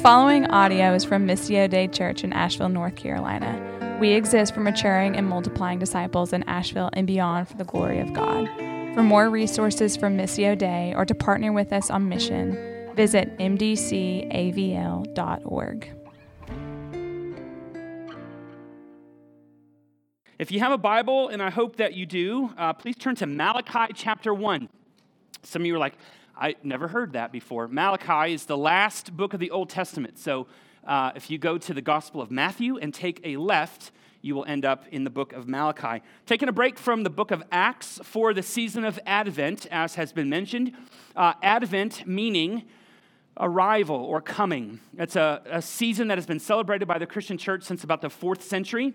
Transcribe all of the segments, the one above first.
following audio is from Missio Dei Church in Asheville, North Carolina. We exist for maturing and multiplying disciples in Asheville and beyond for the glory of God. For more resources from Missio Dei or to partner with us on mission, visit mdcavl.org. If you have a Bible, and I hope that you do, uh, please turn to Malachi chapter 1. Some of you are like, I never heard that before. Malachi is the last book of the Old Testament. So uh, if you go to the Gospel of Matthew and take a left, you will end up in the book of Malachi. Taking a break from the book of Acts for the season of Advent, as has been mentioned. Uh, Advent meaning arrival or coming. It's a, a, season that has been celebrated by the Christian church since about the fourth century.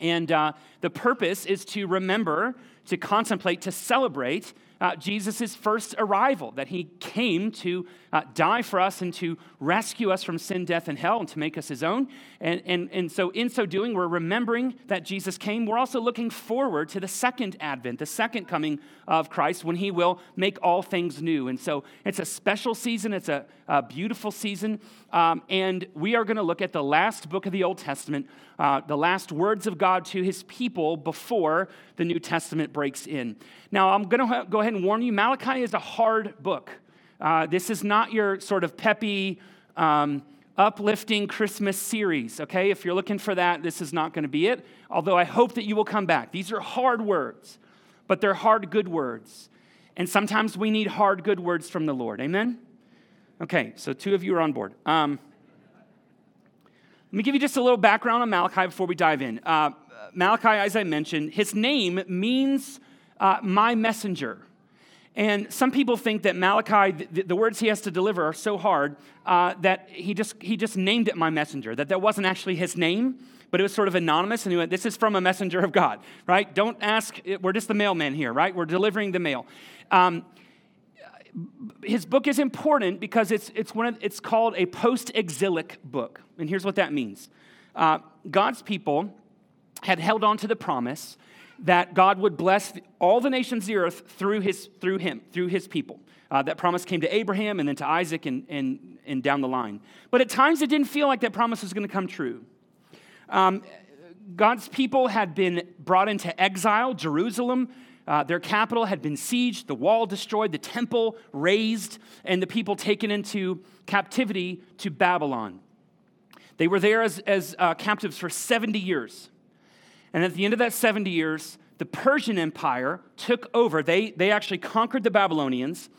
And uh, the purpose is to remember, to contemplate, to celebrate uh, Jesus' first arrival, that he came to uh, die for us and to rescue us from sin, death, and hell and to make us his own. And, and, and so, in so doing, we're remembering that Jesus came. We're also looking forward to the second advent, the second coming of Christ, when he will make all things new. And so, it's a special season, it's a, a beautiful season. Um, and we are going to look at the last book of the Old Testament, uh, the last words of God to his people before the New Testament breaks in. Now, I'm going to go ahead and warn you Malachi is a hard book. Uh, this is not your sort of peppy, um, uplifting Christmas series, okay? If you're looking for that, this is not going to be it. Although I hope that you will come back. These are hard words, but they're hard, good words. And sometimes we need hard, good words from the Lord. Amen? Okay, so two of you are on board. Um, let me give you just a little background on Malachi before we dive in. Uh, Malachi, as I mentioned, his name means uh, my messenger. And some people think that Malachi, the, the, words he has to deliver are so hard uh, that he just, he just named it my messenger, that that wasn't actually his name, but it was sort of anonymous. And he went, This is from a messenger of God, right? Don't ask, we're just the mailman here, right? We're delivering the mail. Um, his book is important because it's, it's, one of, it's called a post exilic book. And here's what that means uh, God's people had held on to the promise that God would bless all the nations of the earth through, his, through him, through his people. Uh, that promise came to Abraham and then to Isaac and, and, and down the line. But at times it didn't feel like that promise was going to come true. Um, God's people had been brought into exile. Jerusalem, uh, their capital, had been sieged, the wall destroyed, the temple razed, and the people taken into captivity to Babylon. They were there as, as uh, captives for 70 years. And at the end of that 70 years, the Persian Empire took over. They, they actually conquered the Babylonians.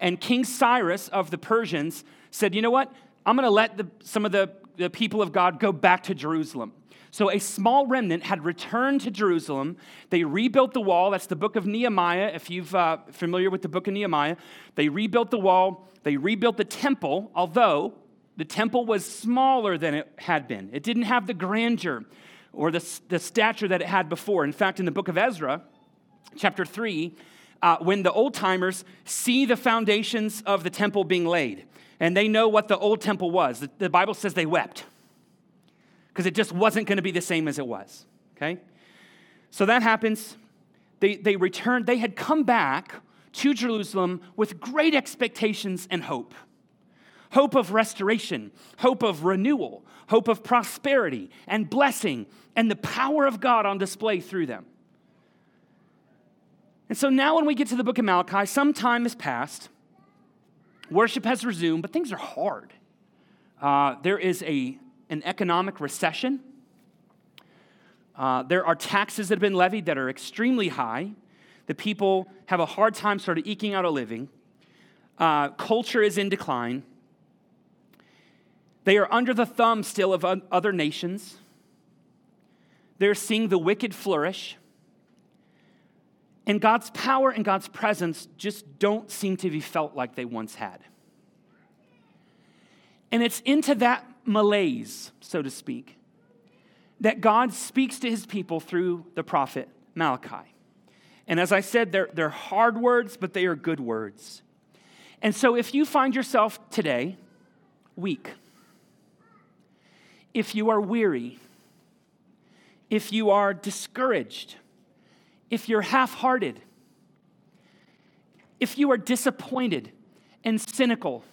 And King Cyrus of the Persians said, You know what? I'm going to let the, some of the, the people of God go back to Jerusalem. So a small remnant had returned to Jerusalem. They rebuilt the wall. That's the book of Nehemiah, if you're uh, familiar with the book of Nehemiah. They rebuilt the wall. They rebuilt the temple, although the temple was smaller than it had been. It didn't have the grandeur or the, the stature that it had before. In fact, in the book of Ezra, chapter 3, uh, when the old timers see the foundations of the temple being laid, and they know what the old temple was, the, the Bible says they wept because it just wasn't going to be the same as it was. Okay? So that happens. They, they returned, they had come back to Jerusalem with great expectations and hope hope of restoration, hope of renewal, hope of prosperity and blessing, and the power of God on display through them. And so now, when we get to the book of Malachi, some time has passed, worship has resumed, but things are hard. Uh, there is a, an economic recession. Uh, there are taxes that have been levied that are extremely high. The people have a hard time sort of eking out a living. Uh, culture is in decline. They are under the thumb still of other nations. They're seeing the wicked flourish. And God's power and God's presence just don't seem to be felt like they once had. And it's into that malaise, so to speak, that God speaks to his people through the prophet Malachi. And as I said, they're, they're hard words, but they are good words. And so if you find yourself today weak, if you are weary, if you are discouraged, if you're half hearted, if you are disappointed and cynical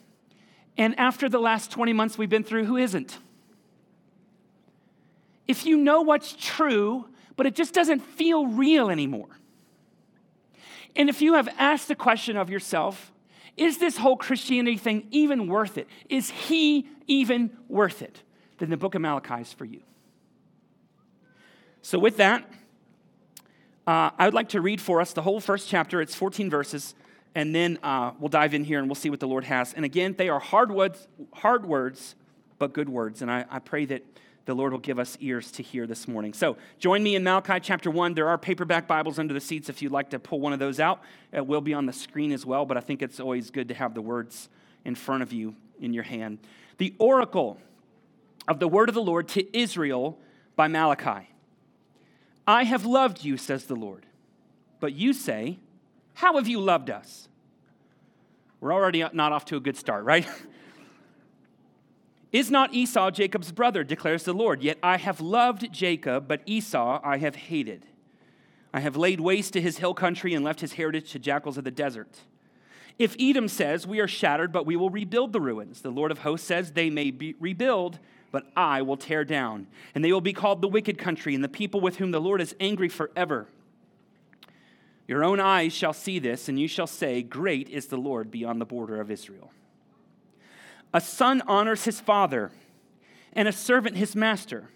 And after the last 20 months we've been through, who isn't? If you know what's true, but it just doesn't feel real anymore. And if you have asked the question of yourself, is this whole Christianity thing even worth it? Is he even worth it? Then the book of Malachi is for you. So, with that, uh, I would like to read for us the whole first chapter. It's 14 verses, and then uh, we'll dive in here and we'll see what the Lord has. And again, they are hard words, hard words but good words. And I, I pray that the Lord will give us ears to hear this morning. So join me in Malachi chapter 1. There are paperback Bibles under the seats if you'd like to pull one of those out. It will be on the screen as well, but I think it's always good to have the words in front of you in your hand. The oracle of the word of the Lord to Israel by Malachi. I have loved you, says the Lord. But you say, How have you loved us? We're already not off to a good start, right? Is not Esau Jacob's brother, declares the Lord? Yet I have loved Jacob, but Esau I have hated. I have laid waste to his hill country and left his heritage to jackals of the desert. If Edom says, We are shattered, but we will rebuild the ruins, the Lord of hosts says, They may be rebuild, but I will tear down. And they will be called the wicked country, and the people with whom the Lord is angry forever. Your own eyes shall see this, and you shall say, Great is the Lord beyond the border of Israel. A son honors his father, and a servant his master.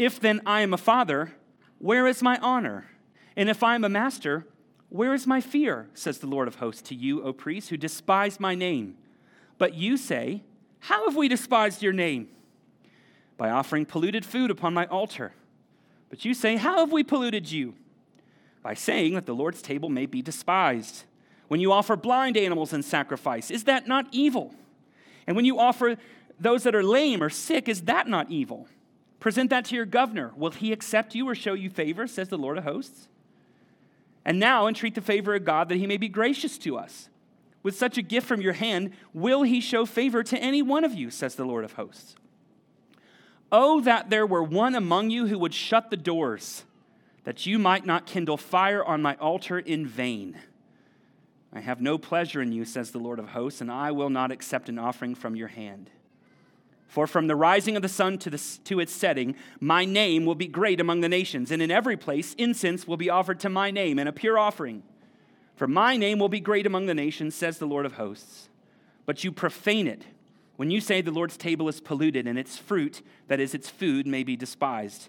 If then I am a father, where is my honor? And if I am a master, where is my fear? Says the Lord of hosts to you, O priests, who despise my name. But you say, How have we despised your name? by offering polluted food upon my altar. But you say, How have we polluted you? By saying that the Lord's table may be despised. When you offer blind animals in sacrifice, is that not evil? And when you offer those that are lame or sick, is that not evil? Present that to your governor. Will he accept you or show you favor, says the Lord of hosts? And now entreat the favor of God that he may be gracious to us. With such a gift from your hand, will he show favor to any one of you, says the Lord of hosts? Oh, that there were one among you who would shut the doors, that you might not kindle fire on my altar in vain. I have no pleasure in you, says the Lord of hosts, and I will not accept an offering from your hand. For from the rising of the sun to, the, to its setting, my name will be great among the nations, and in every place incense will be offered to my name and a pure offering. For my name will be great among the nations, says the Lord of hosts. But you profane it when you say the Lord's table is polluted and its fruit, that is, its food, may be despised.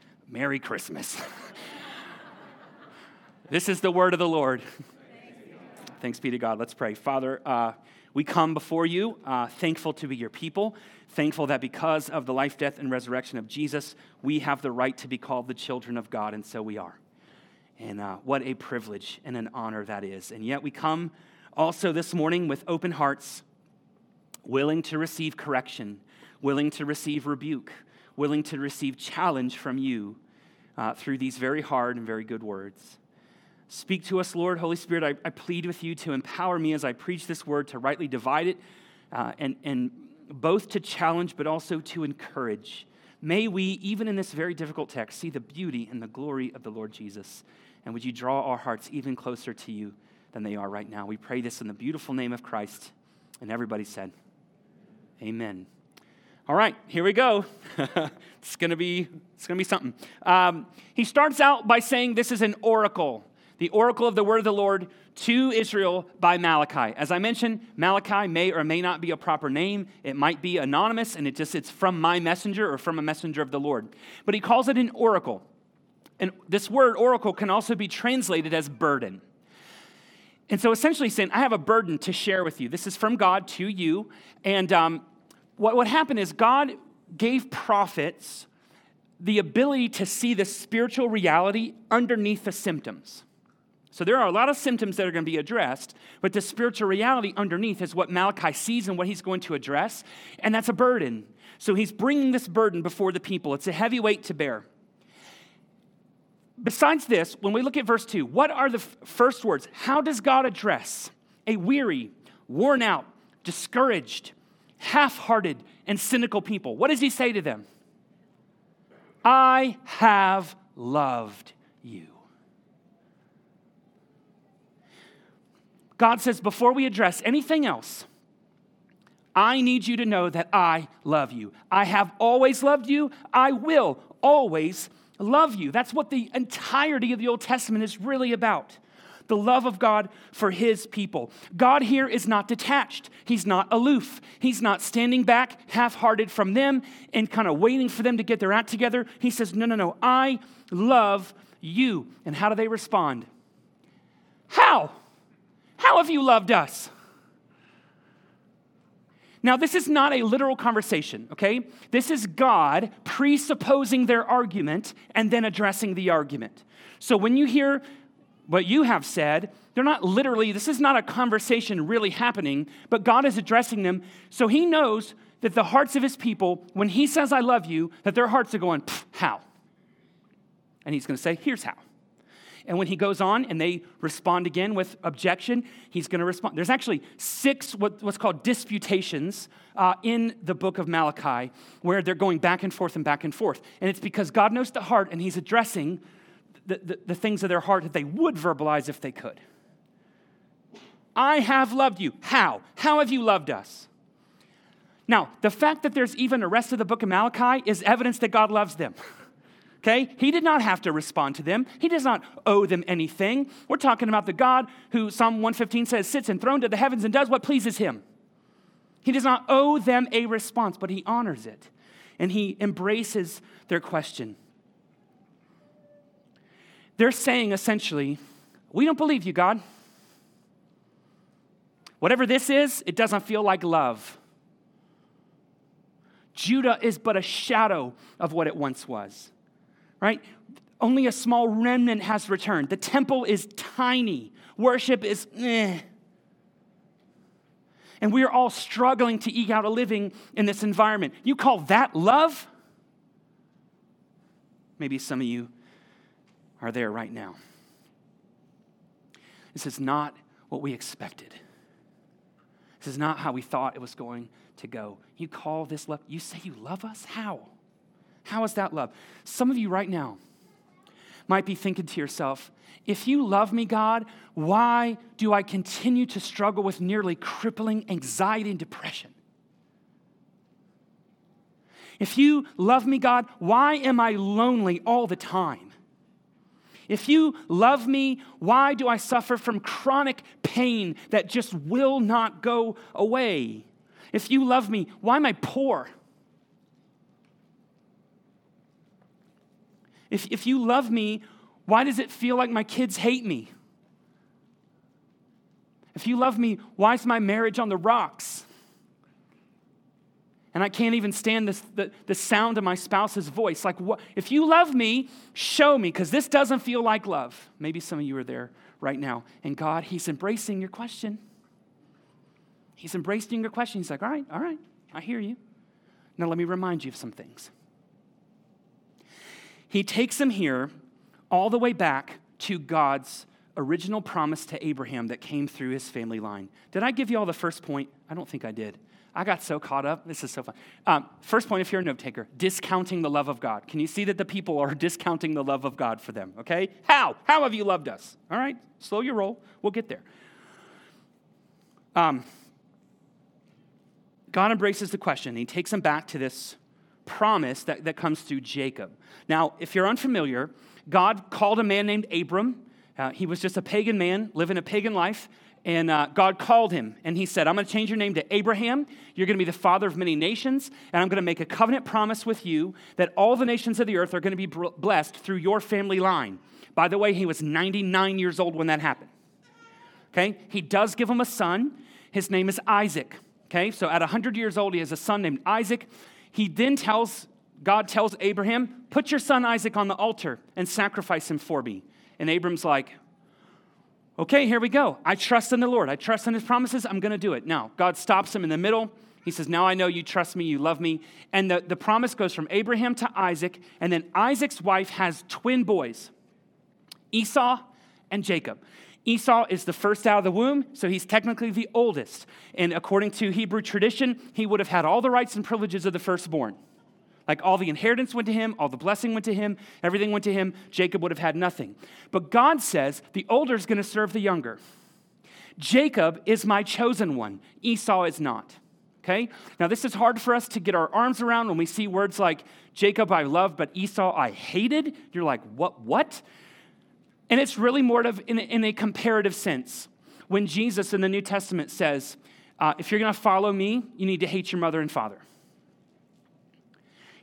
Merry Christmas. this is the word of the Lord. Thanks be to God. Let's pray. Father, uh, we come before you uh, thankful to be your people, thankful that because of the life, death, and resurrection of Jesus, we have the right to be called the children of God, and so we are. And uh, what a privilege and an honor that is. And yet we come also this morning with open hearts willing to receive correction, willing to receive rebuke, willing to receive challenge from you uh, through these very hard and very good words. Speak to us, Lord. Holy Spirit, I, I, plead with you to empower me as I preach this word to rightly divide it uh, and, and both to challenge but also to encourage. May we, even in this very difficult text, see the beauty and the glory of the Lord Jesus. And would you draw our hearts even closer to you than they are right now? We pray this in the beautiful name of Christ. And everybody said, Amen. All right, here we go. it's gonna be it's gonna be something. Um, he starts out by saying this is an oracle, the oracle of the word of the Lord to Israel by Malachi. As I mentioned, Malachi may or may not be a proper name. It might be anonymous, and it just it's from my messenger or from a messenger of the Lord. But he calls it an oracle. And this word oracle can also be translated as burden. And so essentially saying, I have a burden to share with you. This is from God to you. And um, what, what happened is God gave prophets the ability to see the spiritual reality underneath the symptoms. So there are a lot of symptoms that are going to be addressed, but the spiritual reality underneath is what Malachi sees and what he's going to address, and that's a burden. So he's bringing this burden before the people. It's a heavy weight to bear. Besides this, when we look at verse 2, what are the f- first words? How does God address a weary, worn out, discouraged, half hearted, and cynical people? What does he say to them? I have loved you. God says, before we address anything else, I need you to know that I love you. I have always loved you. I will always love you. That's what the entirety of the Old Testament is really about the love of God for his people. God here is not detached, he's not aloof, he's not standing back half hearted from them and kind of waiting for them to get their act together. He says, No, no, no, I love you. And how do they respond? How? How have you loved us? Now, this is not a literal conversation, okay? This is God presupposing their argument and then addressing the argument. So when you hear what you have said, they're not literally, this is not a conversation really happening, but God is addressing them. So he knows that the hearts of his people, when he says, I love you, that their hearts are going, how? And he's going to say, here's how. And when he goes on and they respond again with objection, he's going to respond. There's actually six what, what's called disputations uh, in the book of Malachi where they're going back and forth and back and forth. And it's because God knows the heart and he's addressing the, the, the things of their heart that they would verbalize if they could. I have loved you. How? How have you loved us? Now, the fact that there's even a rest of the book of Malachi is evidence that God loves them. Okay? He did not have to respond to them. He does not owe them anything. We're talking about the God who Psalm 115 says sits enthroned to the heavens and does what pleases him. He does not owe them a response, but he honors it. And he embraces their question. They're saying essentially, We don't believe you, God. Whatever this is, it doesn't feel like love. Judah is but a shadow of what it once was right? Only a small remnant has returned. The temple is tiny. Worship is eh. And we are all struggling to eke out a living in this environment. You call that love? Maybe some of you are there right now. This is not what we expected. This is not how we thought it was going to go. You call this love? You say you love us? How? How is that love? Some of you right now might be thinking to yourself, if you love me, God, why do I continue to struggle with nearly crippling anxiety and depression? If you love me, God, why am I lonely all the time? If you love me, why do I suffer from chronic pain that just will not go away? If you love me, why am I poor? If, if you love me, why does it feel like my kids hate me? If you love me, why is my marriage on the rocks? And I can't even stand this, the, the sound of my spouse's voice. Like, if you love me, show me, because this doesn't feel like love. Maybe some of you are there right now. And God, He's embracing your question. He's embracing your question. He's like, all right, all right, I hear you. Now, let me remind you of some things. He takes them here all the way back to God's original promise to Abraham that came through his family line. Did I give you all the first point? I don't think I did. I got so caught up. This is so fun. Um, first point, if you're a note taker, discounting the love of God. Can you see that the people are discounting the love of God for them? Okay? How? How have you loved us? All right, slow your roll. We'll get there. Um, God embraces the question. He takes them back to this promise that, that comes through Jacob. Now, if you're unfamiliar, God called a man named Abram. Uh, he was just a pagan man living a pagan life. And uh, God called him and he said, I'm going to change your name to Abraham. You're going to be the father of many nations. And I'm going to make a covenant promise with you that all the nations of the earth are going to be blessed through your family line. By the way, he was 99 years old when that happened. Okay? He does give him a son. His name is Isaac. Okay? So at 100 years old, he has a son named Isaac. He then tells, God tells Abraham, put your son Isaac on the altar and sacrifice him for me. And Abram's like, Okay, here we go. I trust in the Lord. I trust in his promises. I'm going to do it. Now, God stops him in the middle. He says, Now I know you trust me, you love me. And the, the promise goes from Abraham to Isaac. And then Isaac's wife has twin boys Esau and Jacob. Esau is the first out of the womb, so he's technically the oldest. And according to Hebrew tradition, he would have had all the rights and privileges of the firstborn. Like all the inheritance went to him, all the blessing went to him, everything went to him. Jacob would have had nothing. But God says the older is going to serve the younger. Jacob is my chosen one, Esau is not. Okay? Now, this is hard for us to get our arms around when we see words like Jacob I love, but Esau I hated. You're like, what? What? And it's really more of in in a comparative sense. When Jesus in the New Testament says, uh, if you're going to follow me, you need to hate your mother and father.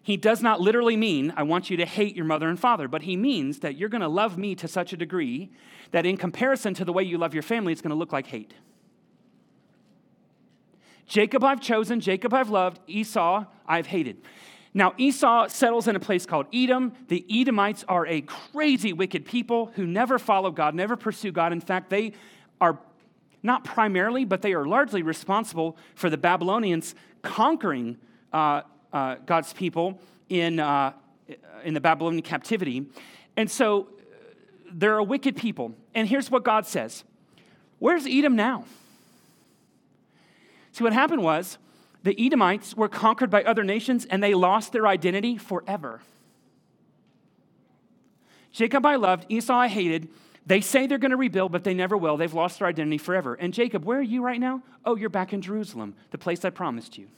He does not literally mean, I want you to hate your mother and father, but he means that you're going to love me to such a degree that in comparison to the way you love your family, it's going to look like hate. Jacob I've chosen, Jacob I've loved, Esau I've hated. Now, Esau settles in a place called Edom. The Edomites are a crazy, wicked people who never follow God, never pursue God. In fact, they are not primarily, but they are largely responsible for the Babylonians conquering uh, uh, God's people in, uh, in the Babylonian captivity. And so they're a wicked people. And here's what God says Where's Edom now? See, what happened was the Edomites were conquered by other nations and they lost their identity forever. Jacob I loved, Esau I hated. They say they're going to rebuild, but they never will. They've lost their identity forever. And Jacob, where are you right now? Oh, you're back in Jerusalem, the place I promised you.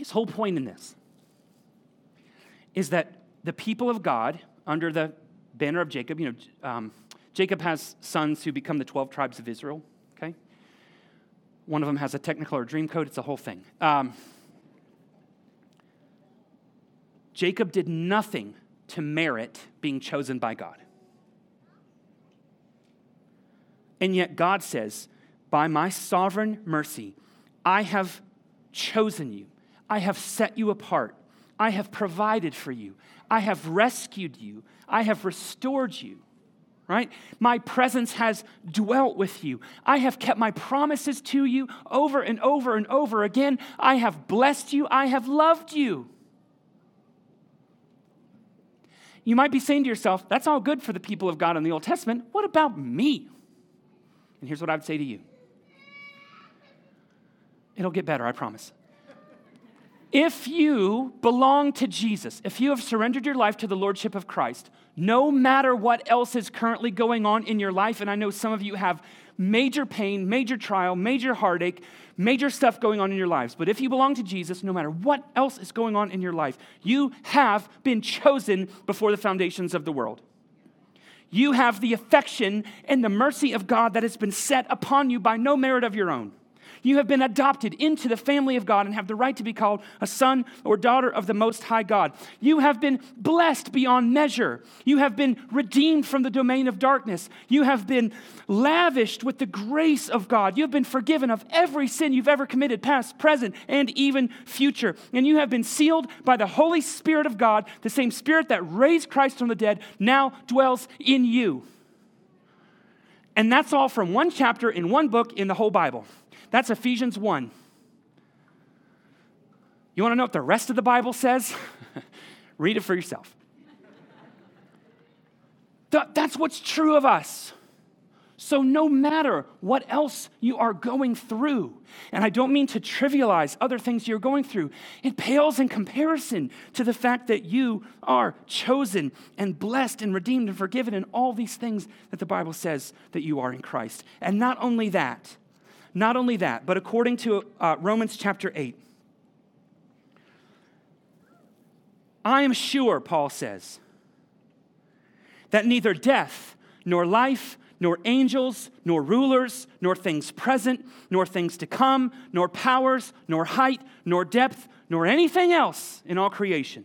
His whole point in this is that the people of God, under the banner of Jacob, you know, um, Jacob has sons who become the 12 tribes of Israel. Okay? One of them has a Technicolor Dreamcoat, it's a whole thing. Um, Jacob did nothing to merit being chosen by God. And yet God says, By my sovereign mercy, I have chosen you, I have set you apart, I have provided for you, I have rescued you, I have restored you right? My presence has dwelt with you. I have kept my promises to you over and over and over again. I have blessed you. I have loved you. You might be saying to yourself, that's all good for the people of God in the Old Testament. What about me? And here's what I would say to you it'll get better, I promise. If you belong to Jesus, if you have surrendered your life to the Lordship of Christ, no matter what else is currently going on in your life, and I know some of you have major pain, major trial, major heartache, major stuff going on in your lives, but if you belong to Jesus, no matter what else is going on in your life, you have been chosen before the foundations of the world. You have the affection and the mercy of God that has been set upon you by no merit of your own. You have been adopted into the family of God and have the right to be called a son or daughter of the Most High God. You have been blessed beyond measure. You have been redeemed from the domain of darkness. You have been lavished with the grace of God. You have been forgiven of every sin you've ever committed, past, present, and even future. And you have been sealed by the Holy Spirit of God, the same Spirit that raised Christ from the dead, now dwells in you. And that's all from one chapter in one book in the whole Bible. That's Ephesians 1. You want to know what the rest of the Bible says? Read it for yourself. That's what's true of us. So, no matter what else you are going through, and I don't mean to trivialize other things you're going through, it pales in comparison to the fact that you are chosen and blessed and redeemed and forgiven and all these things that the Bible says that you are in Christ. And not only that, not only that, but according to uh, Romans chapter 8, I am sure, Paul says, that neither death, nor life, nor angels, nor rulers, nor things present, nor things to come, nor powers, nor height, nor depth, nor anything else in all creation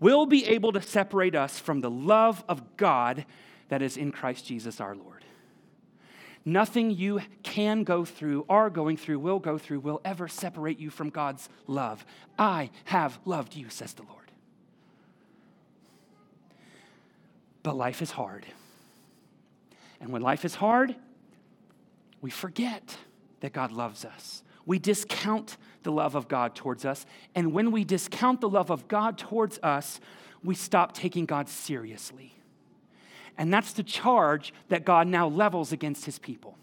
will be able to separate us from the love of God that is in Christ Jesus our Lord. Nothing you can go through, are going through, will go through, will ever separate you from God's love. I have loved you, says the Lord. But life is hard. And when life is hard, we forget that God loves us. We discount the love of God towards us. And when we discount the love of God towards us, we stop taking God seriously. And that's the charge that God now levels against his people.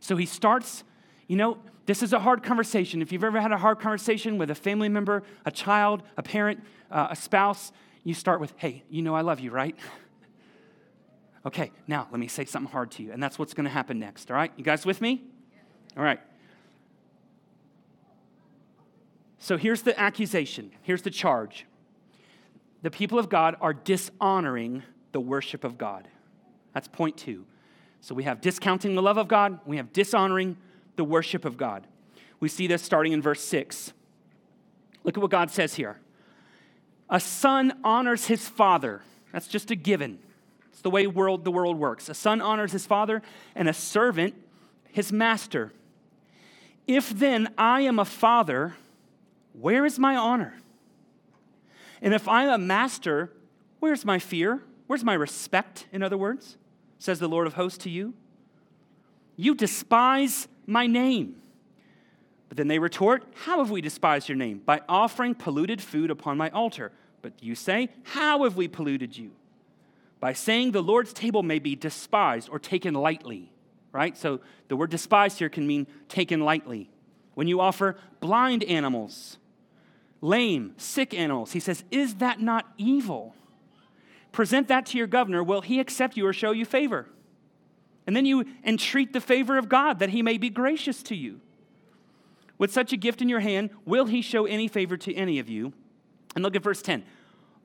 So he starts, you know, this is a hard conversation. If you've ever had a hard conversation with a family member, a child, a parent, uh, a spouse, you start with, hey, you know I love you, right? okay, now let me say something hard to you. And that's what's going to happen next, all right? You guys with me? All right. So here's the accusation, here's the charge. The people of God are dishonoring the worship of God. That's point two. So we have discounting the love of God, we have dishonoring the worship of God. We see this starting in verse 6. Look at what God says here. A son honors his father. That's just a given. It's the way world, the world works. A son honors his father, and a servant his master. If then I am a father, where is my honor? And if I'm a master, where's my fear? Where's my respect, in other words? Says the Lord of hosts to you. You despise my name. But then they retort, How have we despised your name? By offering polluted food upon my altar. But you say, How have we polluted you? By saying the Lord's table may be despised or taken lightly, right? So the word despised here can mean taken lightly. When you offer blind animals, lame, sick animals, he says, Is that not evil? Present that to your governor. Will he accept you or show you favor? And then you entreat the favor of God that he may be gracious to you. With such a gift in your hand, will he show any favor to any of you? And look at verse 10.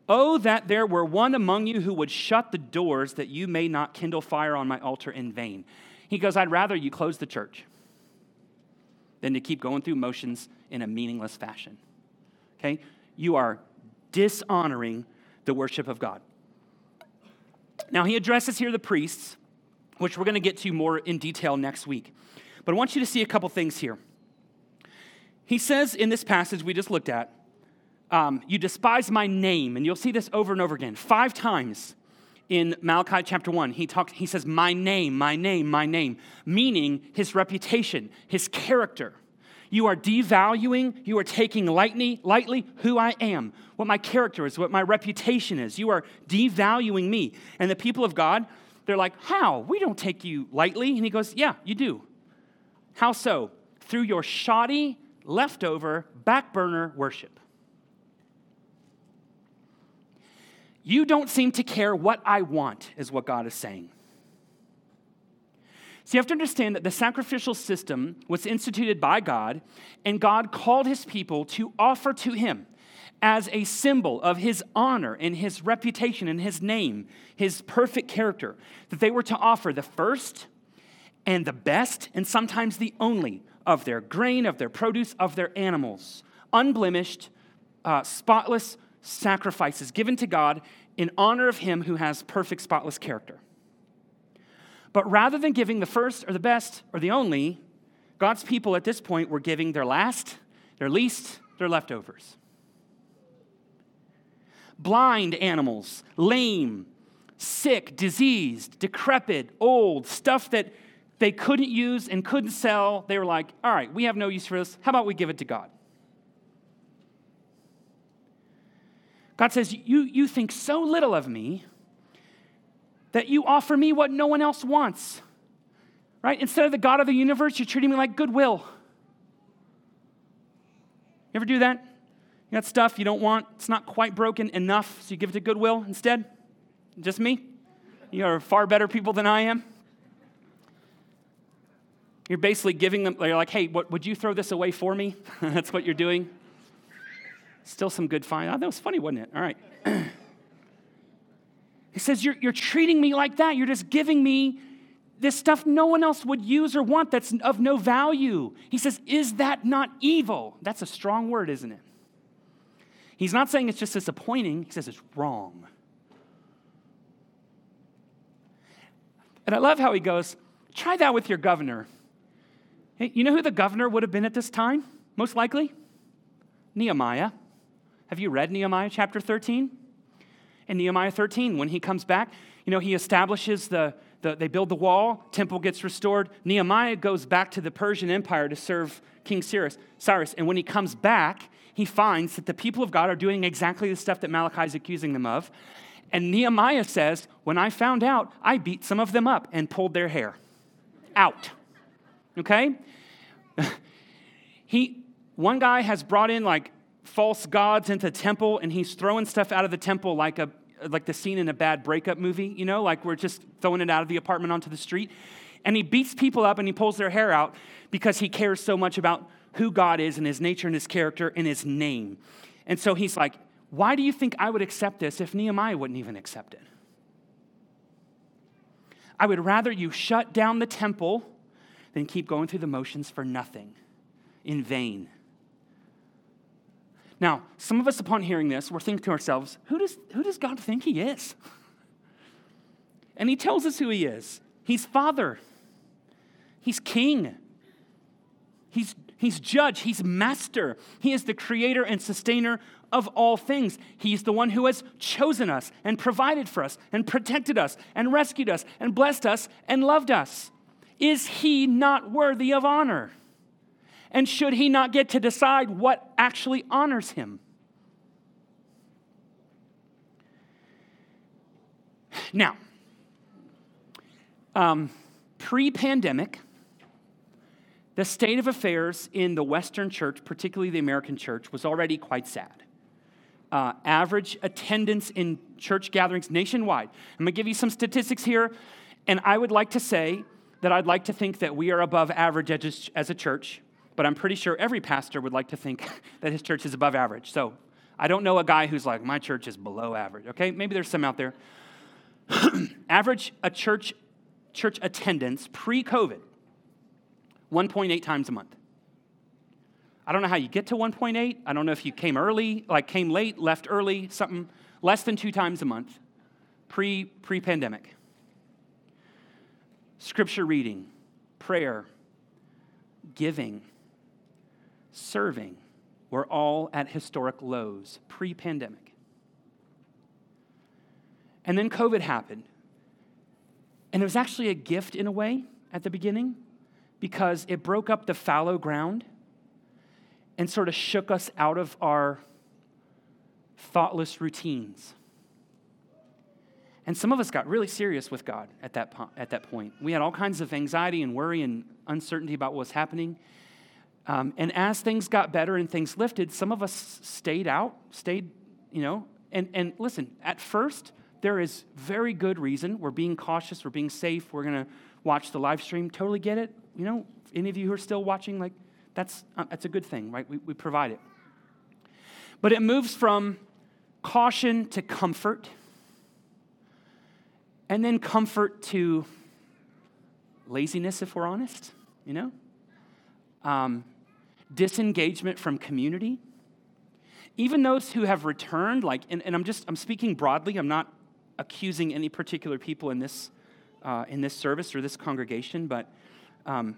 Oh, that there were one among you who would shut the doors that you may not kindle fire on my altar in vain. He goes, I'd rather you close the church than to keep going through motions in a meaningless fashion. Okay? You are dishonoring the worship of God. Now, he addresses here the priests which we're going to get to more in detail next week. But I want you to see a couple things here. He says in this passage we just looked at, um, You despise my name. And you'll see this over and over again. Five times in Malachi chapter 1, he, talks, he says, My name, my name, my name, meaning his reputation, his character. You are devaluing, you are taking lightly, lightly who I am, what my character is, what my reputation is. You are devaluing me. And the people of God, they're like, How? We don't take you lightly. And he goes, Yeah, you do. How so? Through your shoddy, leftover, back burner worship. You don't seem to care what I want, is what God is saying. So you have to understand that the sacrificial system was instituted by God, and God called his people to offer to him as a symbol of his honor and his reputation and his name, his perfect character, that they were to offer the first and the best and sometimes the only of their grain, of their produce, of their animals, unblemished, uh, spotless sacrifices given to God in honor of him who has perfect, spotless character. But rather than giving the first or the best or the only, God's people at this point were giving their last, their least, their leftovers blind animals, lame, sick, diseased, decrepit, old, stuff that they couldn't use and couldn't sell. They were like, all right, we have no use for this. How about we give it to God? God says, you, you think so little of me that you offer me what no one else wants. Right? Instead of the God of the universe, you're treating me like goodwill. You ever do that? You got stuff you don't want, it's not quite broken enough, so you give it to Goodwill instead? Just me? You are far better people than I am. You're basically giving them, you're like, hey, what, would you throw this away for me? That's what you're doing. Still some good find. Oh, that was funny, wasn't it? All right. he says, you're, you're treating me like that. You're just giving me this stuff no one else would use or want that's of no value. He says, Is that not evil? That's a strong word, isn't it? He's not saying it's just disappointing, he says it's wrong. And I love how he goes, try that with your governor. Hey, you know who the governor would have been at this time, most likely? Nehemiah. Have you read Nehemiah chapter 13? In Nehemiah 13, when he comes back, you know, he establishes the, the, they build the wall, temple gets restored. Nehemiah goes back to the Persian Empire to serve King Cyrus. Cyrus. And when he comes back, he finds that the people of God are doing exactly the stuff that Malachi is accusing them of. And Nehemiah says, When I found out, I beat some of them up and pulled their hair out. Okay? he, one guy has brought in like false gods into the temple and he's throwing stuff out of the temple like a like the scene in a bad breakup movie, you know, like we're just throwing it out of the apartment onto the street. And he beats people up and he pulls their hair out because he cares so much about who God is and his nature and his character and his name. And so he's like, Why do you think I would accept this if Nehemiah wouldn't even accept it? I would rather you shut down the temple than keep going through the motions for nothing, in vain. Now, some of us, upon hearing this, we're thinking to ourselves, who does, who does God think He is? And He tells us who He is He's Father, He's King, He's, he's Judge, He's Master, He is the Creator and Sustainer of all things. He's the one who has chosen us and provided for us and protected us and rescued us and blessed us and loved us. Is He not worthy of honor? And should he not get to decide what actually honors him? Now, um, pre pandemic, the state of affairs in the Western church, particularly the American church, was already quite sad. Uh, average attendance in church gatherings nationwide. I'm to give you some statistics here, and I would like to say that I'd like to think that we are above average as a church but I'm pretty sure every pastor would like to think that his church is above average. So I don't know a guy who's like, my church is below average. Okay, maybe there's some out there. average a church church attendance pre-COVID, 1.8 times a month. I don't know how you get to 1.8. I don't know if you came early, like came late, left early, something less than two times a month, pre pre pandemic. Scripture reading, prayer, giving, serving were all at historic lows pre pandemic. And then COVID happened. And it was actually a gift in a way at the beginning because it broke up the fallow ground and sort of shook us out of our thoughtless routines. And some of us got really serious with God at that, po- at that point. We had all kinds of anxiety and worry and uncertainty about what was happening. Um, and as things got better and things lifted, some of us stayed out, stayed, you know, and, and listen, at first, there is very good reason. We're being cautious, we're being safe, we're going to watch the live stream. Totally get it. You know, any of you who are still watching, like, that's, uh, that's a good thing, right? We, we provide it. But it moves from caution to comfort, and then comfort to laziness, if we're honest, you know? Um, disengagement from community. Even those who have returned, like, and, and I'm just, I'm speaking broadly, I'm not accusing any particular people in this, uh, in this service or this congregation, but um,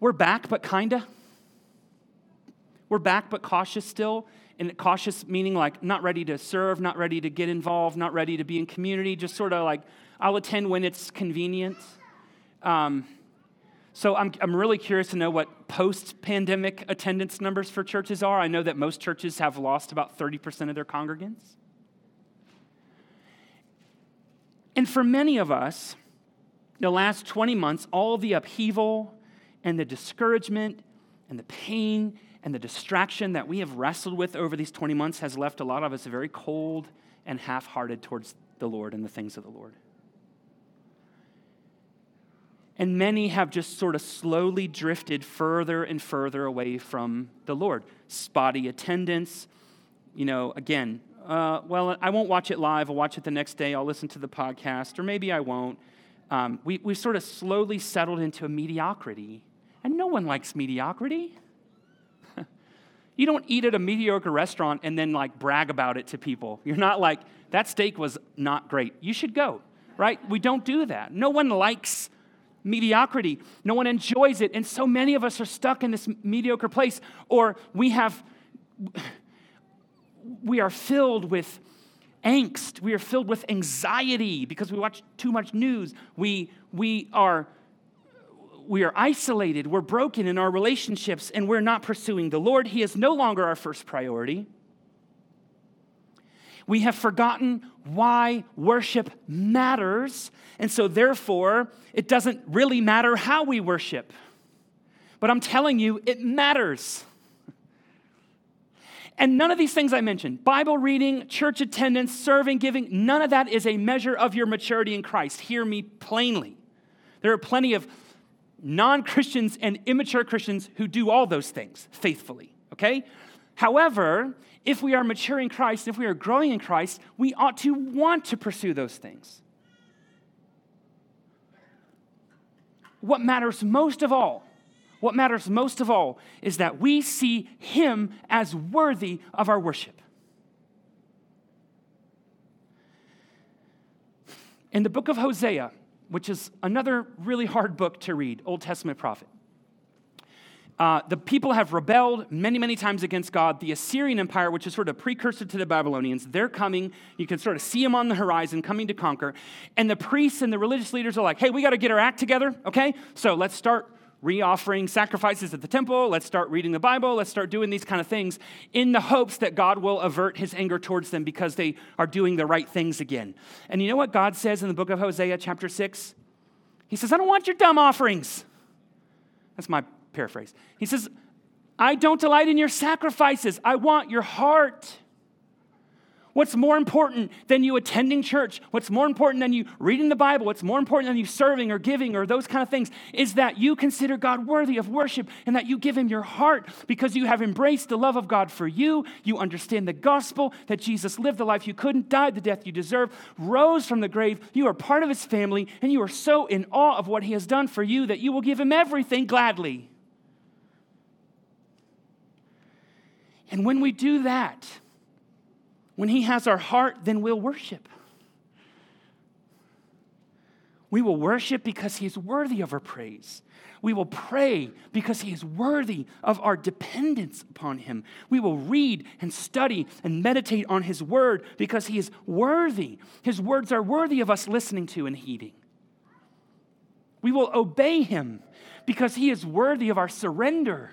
we're back, but kinda. We're back, but cautious still. And cautious meaning like not ready to serve, not ready to get involved, not ready to be in community, just sort of like I'll attend when it's convenient. Um, so I'm, I'm really curious to know what post pandemic attendance numbers for churches are. I know that most churches have lost about 30% of their congregants. And for many of us, the last 20 months, all the upheaval and the discouragement and the pain and the distraction that we have wrestled with over these 20 months has left a lot of us very cold and half hearted towards the Lord and the things of the Lord. And many have just sort of slowly drifted further and further away from the Lord. Spotty attendance, you know, again, uh, well, I won't watch it live. I'll watch it the next day. I'll listen to the podcast, or maybe I won't. Um, we, we sort of slowly settled into a mediocrity. And no one likes mediocrity. you don't eat at a mediocre restaurant and then like brag about it to people. You're not like, that steak was not great. You should go, right? We don't do that. No one likes mediocrity. No one enjoys it. And so many of us are stuck in this mediocre place, or we have, we are filled with angst. We are filled with anxiety because we watch too much news. We, we, are, we are isolated. We're broken in our relationships and we're not pursuing the Lord. He is no longer our first priority. We have forgotten why worship matters. And so, therefore, it doesn't really matter how we worship. But I'm telling you, it matters. And none of these things I mentioned Bible reading, church attendance, serving, giving none of that is a measure of your maturity in Christ. Hear me plainly. There are plenty of non Christians and immature Christians who do all those things faithfully, okay? However, if we are maturing Christ, if we are growing in Christ, we ought to want to pursue those things. What matters most of all, what matters most of all is that we see Him as worthy of our worship. In the book of Hosea, which is another really hard book to read, Old Testament prophet, uh, the people have rebelled many, many times against God. The Assyrian Empire, which is sort of precursor to the Babylonians, they're coming. You can sort of see them on the horizon coming to conquer. And the priests and the religious leaders are like, hey, we got to get our act together, okay? So let's start re-offering sacrifices at the temple. Let's start reading the Bible. Let's start doing these kind of things in the hopes that God will avert his anger towards them because they are doing the right things again. And you know what God says in the book of Hosea, chapter 6? He says, I don't want your dumb offerings. That's my paraphrase. He says, I don't delight in your sacrifices. I want your heart. What's more important than you attending church? What's more important than you reading the Bible? What's more important than you serving or giving or those kind of things is that you consider God worthy of worship and that you give him your heart because you have embraced the love of God for you. You understand the gospel that Jesus lived the life you couldn't, died the death you deserve, rose from the grave. You are part of his family and you are so in awe of what he has done for you that you will give him everything gladly. And when we do that, when He has our heart, then we'll worship. We will worship because He is worthy of our praise. We will pray because He is worthy of our dependence upon Him. We will read and study and meditate on His Word because He is worthy. His words are worthy of us listening to and heeding. We will obey Him because He is worthy of our surrender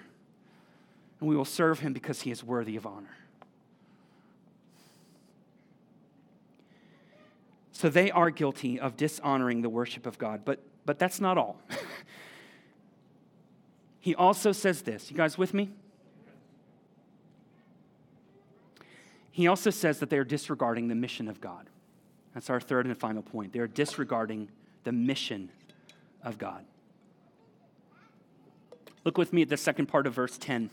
and we will serve him because he is worthy of honor. So they are guilty of dishonoring the worship of God, but, but that's not all. he also says this. You guys with me? He also says that they are disregarding the mission of God. That's our third and final point. They are disregarding the mission of God. Look with me at the second part of verse 10.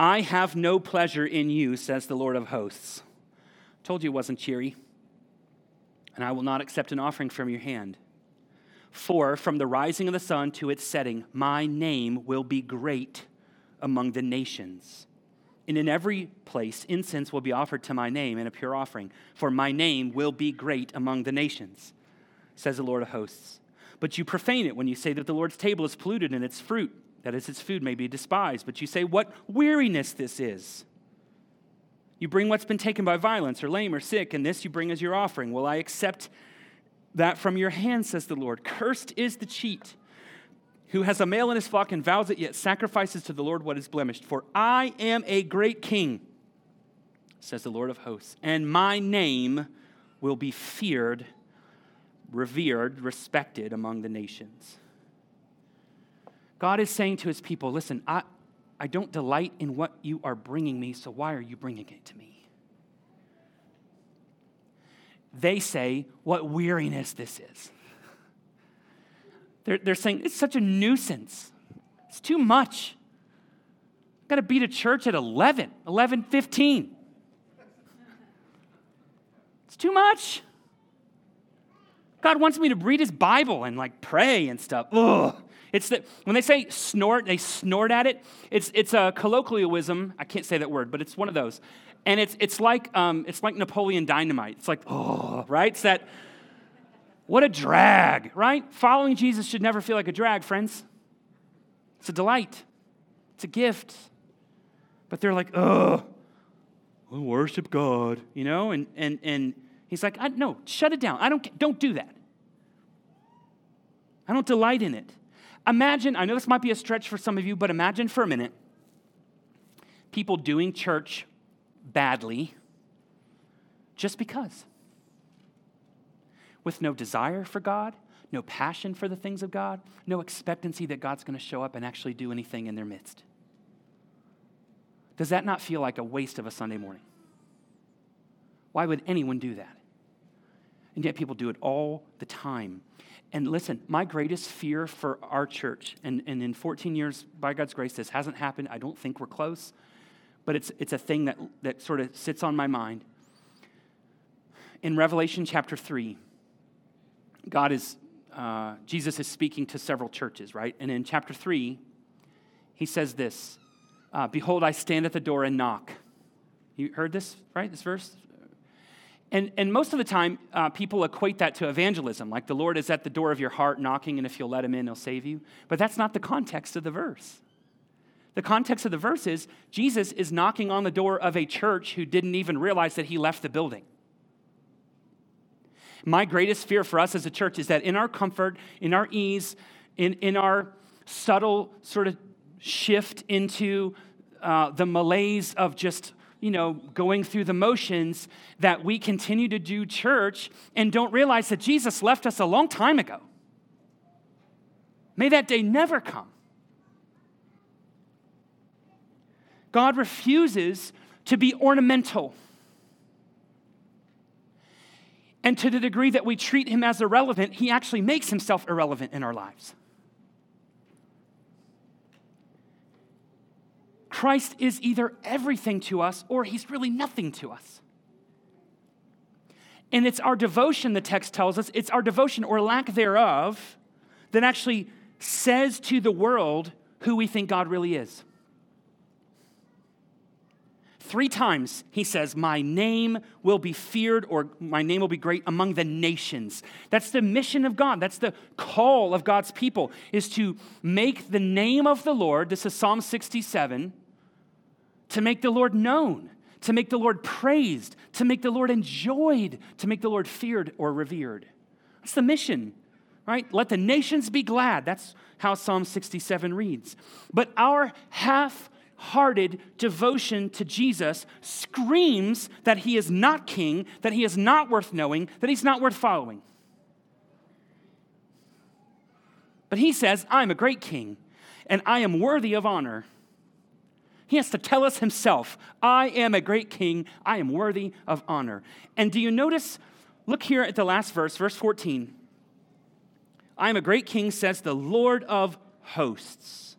I have no pleasure in you, says the Lord of hosts. Told you it wasn't cheery. And I will not accept an offering from your hand. For from the rising of the sun to its setting, my name will be great among the nations. And in every place, incense will be offered to my name in a pure offering. For my name will be great among the nations, says the Lord of hosts. But you profane it when you say that the Lord's table is polluted and its fruit that is, its food may be despised. But you say, What weariness this is! You bring what's been taken by violence, or lame, or sick, and this you bring as your offering. Will I accept that from your hand, says the Lord? Cursed is the cheat who has a male in his flock and vows it, yet sacrifices to the Lord what is blemished. For I am a great king, says the Lord of hosts, and my name will be feared, revered, respected among the nations. God is saying to his people, listen, I, I don't delight in what you are bringing me, so why are you bringing it to me? They say, what weariness this is. They're, they're saying, it's such a nuisance. It's too much. I've got to be to church at 11, 11, 15. It's too much. God wants me to read his Bible and like pray and stuff. Ugh. It's that when they say snort, they snort at it. It's, it's a colloquialism. I can't say that word, but it's one of those. And it's, it's, like, um, it's like Napoleon Dynamite. It's like, oh, right? It's that, what a drag, right? Following Jesus should never feel like a drag, friends. It's a delight, it's a gift. But they're like, oh, we'll worship God, you know? And, and, and he's like, no, shut it down. I don't, don't do that. I don't delight in it. Imagine, I know this might be a stretch for some of you, but imagine for a minute people doing church badly just because. With no desire for God, no passion for the things of God, no expectancy that God's going to show up and actually do anything in their midst. Does that not feel like a waste of a Sunday morning? Why would anyone do that? And yet people do it all the time. And listen, my greatest fear for our church, and, and in 14 years, by God's grace, this hasn't happened. I don't think we're close, but it's, it's a thing that, that sort of sits on my mind. In Revelation chapter 3, God is, uh, Jesus is speaking to several churches, right? And in chapter 3, he says this uh, Behold, I stand at the door and knock. You heard this, right? This verse? And, and most of the time, uh, people equate that to evangelism, like the Lord is at the door of your heart knocking, and if you'll let him in, he'll save you. But that's not the context of the verse. The context of the verse is Jesus is knocking on the door of a church who didn't even realize that he left the building. My greatest fear for us as a church is that in our comfort, in our ease, in, in our subtle sort of shift into uh, the malaise of just you know, going through the motions, that we continue to do church and don't realize that Jesus left us a long time ago. May that day never come. God refuses to be ornamental. And to the degree that we treat him as irrelevant, he actually makes himself irrelevant in our lives. Christ is either everything to us or he's really nothing to us. And it's our devotion, the text tells us, it's our devotion or lack thereof that actually says to the world who we think God really is. Three times he says, My name will be feared or my name will be great among the nations. That's the mission of God. That's the call of God's people, is to make the name of the Lord, this is Psalm 67, to make the Lord known, to make the Lord praised, to make the Lord enjoyed, to make the Lord feared or revered. That's the mission, right? Let the nations be glad. That's how Psalm 67 reads. But our half hearted devotion to Jesus screams that he is not king, that he is not worth knowing, that he's not worth following. But he says, I'm a great king, and I am worthy of honor. He has to tell us himself, I am a great king, I am worthy of honor. And do you notice? Look here at the last verse, verse 14. I am a great king, says the Lord of hosts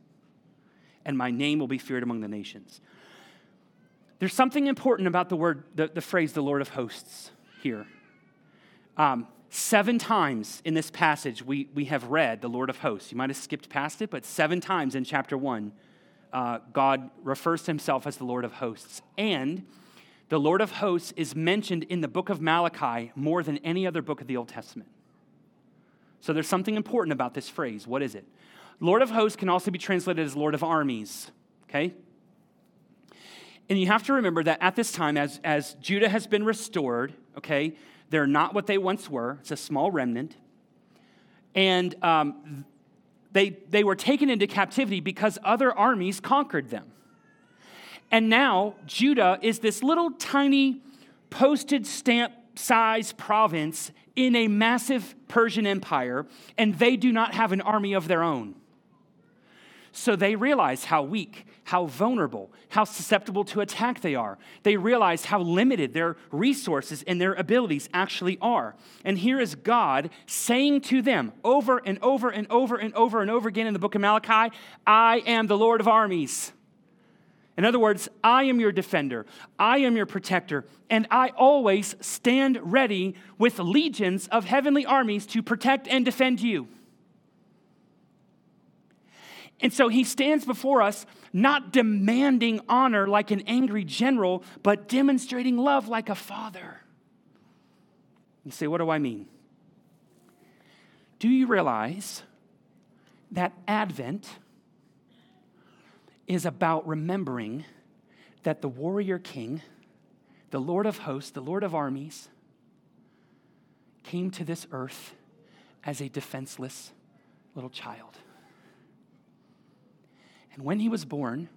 and my name will be feared among the nations. There's something important about the word, the, the phrase, the Lord of hosts here. Um, seven times in this passage, we, we have read the Lord of hosts. You might have skipped past it, but seven times in chapter one, uh, God refers to himself as the Lord of hosts. And the Lord of hosts is mentioned in the book of Malachi more than any other book of the Old Testament. So there's something important about this phrase. What is it? Lord of hosts can also be translated as Lord of armies, okay? And you have to remember that at this time, as, as Judah has been restored, okay, they're not what they once were. It's a small remnant. And um, they, they were taken into captivity because other armies conquered them. And now Judah is this little tiny postage stamp size province in a massive Persian empire, and they do not have an army of their own. So they realize how weak, how vulnerable, how susceptible to attack they are. They realize how limited their resources and their abilities actually are. And here is God saying to them over and over and over and over and over again in the book of Malachi I am the Lord of armies. In other words, I am your defender, I am your protector, and I always stand ready with legions of heavenly armies to protect and defend you. And so he stands before us, not demanding honor like an angry general, but demonstrating love like a father. You say, what do I mean? Do you realize that Advent is about remembering that the warrior king the Lord of hosts, the Lord of armies, came to this earth as a defenseless little child. And when he was born,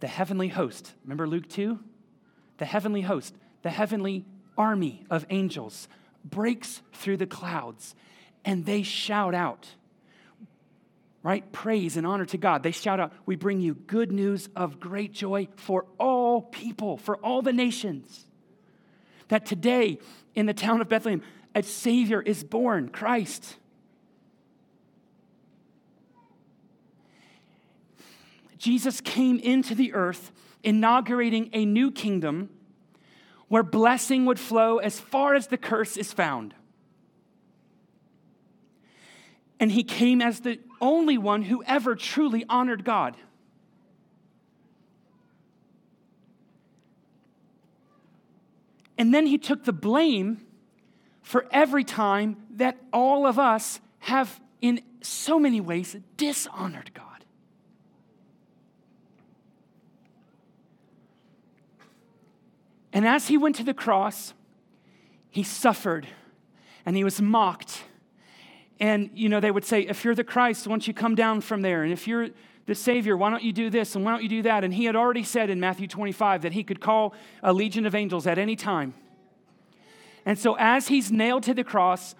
the heavenly host, remember Luke 2? The heavenly host, the heavenly army of angels breaks through the clouds and they shout out, right? Praise and honor to God. They shout out, We bring you good news of great joy for all people, for all the nations. That today in the town of Bethlehem, a Savior is born, Christ. Jesus came into the earth, inaugurating a new kingdom where blessing would flow as far as the curse is found. And he came as the only one who ever truly honored God. And then he took the blame for every time that all of us have, in so many ways, dishonored God. And as he went to the cross, he suffered and he was mocked. And, you know, they would say, if you're the Christ, why don't you come down from there? And if you're the Savior, why don't you do this and why don't you do that? And he had already said in Matthew 25 that he could call a legion of angels at any time. And so, as he's nailed to the cross,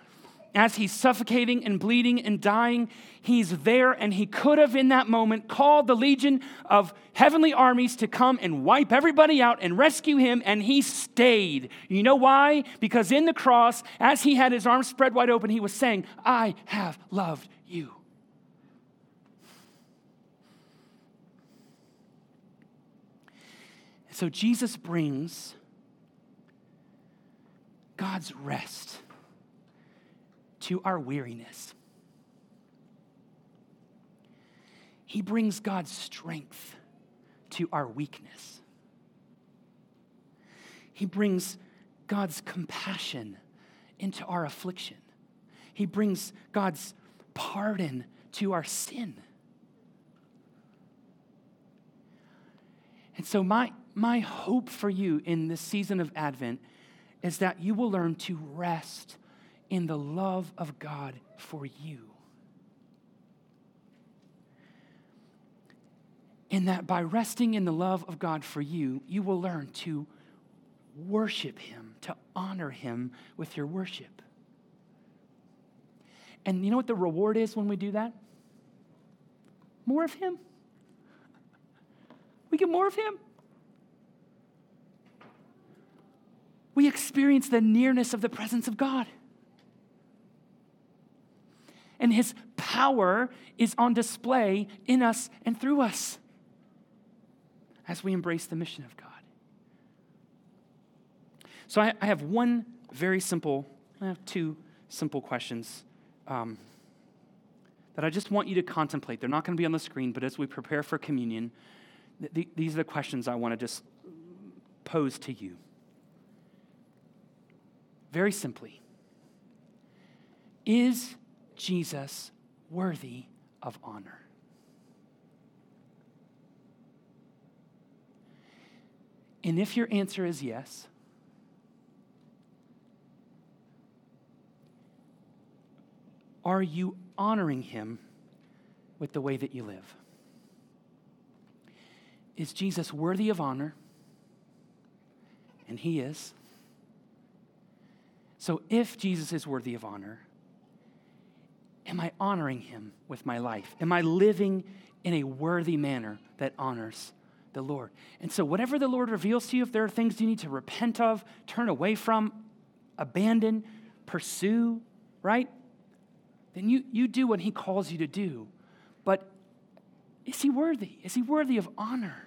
as he's suffocating and bleeding and dying, he's there, and he could have in that moment called the legion of heavenly armies to come and wipe everybody out and rescue him, and he stayed. You know why? Because in the cross, as he had his arms spread wide open, he was saying, I have loved you. So Jesus brings God's rest to our weariness. He brings God's strength to our weakness. He brings God's compassion into our affliction. He brings God's pardon to our sin. And so, my, my hope for you in this season of Advent is that you will learn to rest in the love of God for you. In that by resting in the love of God for you, you will learn to worship Him, to honor Him with your worship. And you know what the reward is when we do that? More of Him. We get more of Him. We experience the nearness of the presence of God and his power is on display in us and through us as we embrace the mission of God. So I, I have one very simple, I have two simple questions um, that I just want you to contemplate. They're not going to be on the screen, but as we prepare for communion, th- th- these are the questions I want to just pose to you. Very simply, is Jesus worthy of honor? And if your answer is yes, are you honoring him with the way that you live? Is Jesus worthy of honor? And he is. So if Jesus is worthy of honor, Am I honoring him with my life? Am I living in a worthy manner that honors the Lord? And so, whatever the Lord reveals to you, if there are things you need to repent of, turn away from, abandon, pursue, right? Then you, you do what he calls you to do. But is he worthy? Is he worthy of honor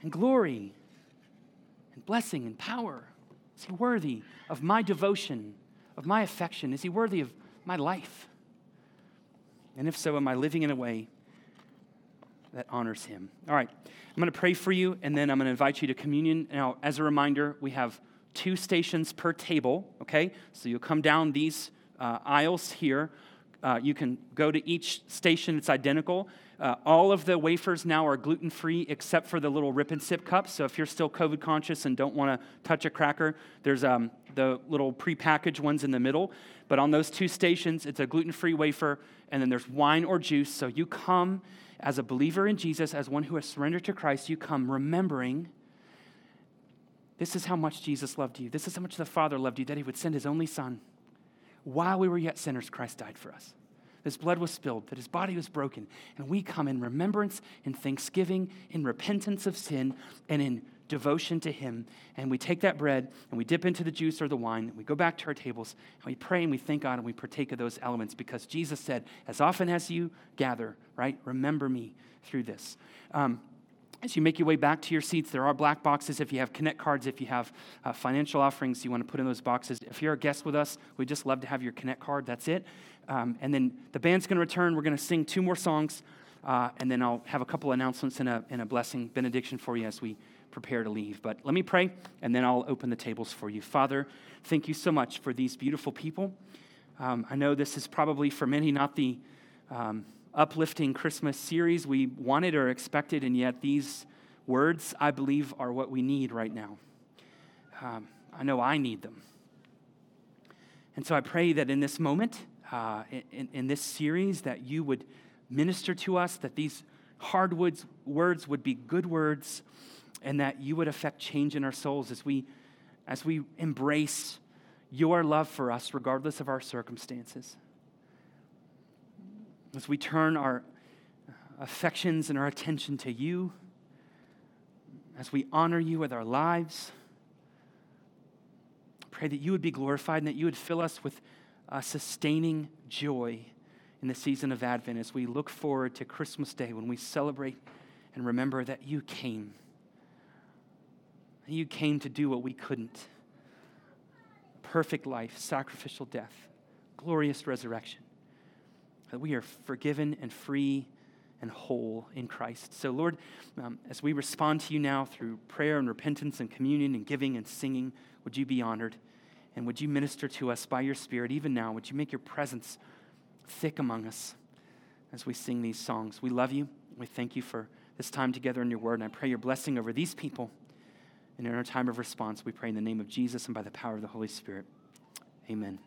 and glory and blessing and power? Is he worthy of my devotion, of my affection? Is he worthy of my life? And if so, am I living in a way that honors Him? All right, I'm going to pray for you, and then I'm going to invite you to communion. Now, as a reminder, we have two stations per table, okay? So you'll come down these uh, aisles here. Uh, you can go to each station, it's identical. Uh, all of the wafers now are gluten free except for the little rip and sip cups. So if you're still COVID conscious and don't want to touch a cracker, there's um, the little prepackaged ones in the middle. But on those two stations, it's a gluten free wafer, and then there's wine or juice. So you come as a believer in Jesus, as one who has surrendered to Christ, you come remembering this is how much Jesus loved you. This is how much the Father loved you, that He would send His only Son. While we were yet sinners, Christ died for us. His blood was spilled, that his body was broken. And we come in remembrance, in thanksgiving, in repentance of sin, and in devotion to him. And we take that bread and we dip into the juice or the wine, and we go back to our tables, and we pray and we thank God and we partake of those elements because Jesus said, As often as you gather, right, remember me through this. Um, as you make your way back to your seats, there are black boxes. If you have Connect cards, if you have uh, financial offerings you want to put in those boxes. If you're a guest with us, we'd just love to have your Connect card. That's it. Um, and then the band's going to return. We're going to sing two more songs, uh, and then I'll have a couple announcements and a, and a blessing benediction for you as we prepare to leave. But let me pray, and then I'll open the tables for you. Father, thank you so much for these beautiful people. Um, I know this is probably for many not the. Um, uplifting Christmas series we wanted or expected, and yet these words, I believe, are what we need right now. Um, I know I need them. And so I pray that in this moment, uh, in, in, this series, that you would minister to us, that these hard words, words would be good words, and that you would affect change in our souls as we, as we embrace your love for us, regardless of our circumstances. As we turn our affections and our attention to you, as we honor you with our lives, pray that you would be glorified and that you would fill us with a sustaining joy in the season of Advent as we look forward to Christmas Day when we celebrate and remember that you came. You came to do what we couldn't perfect life, sacrificial death, glorious resurrection that we are forgiven and free and whole in Christ. So, Lord, um, as we respond to you now through prayer and repentance and communion and giving and singing, would you be honored? And would you minister to us by your Spirit even now? Would you make your presence thick among us as we sing these songs? We love you. We thank you for this time together in your word. And I pray your blessing over these people. And in our time of response, we pray in the name of Jesus and by the power of the Holy Spirit. Amen.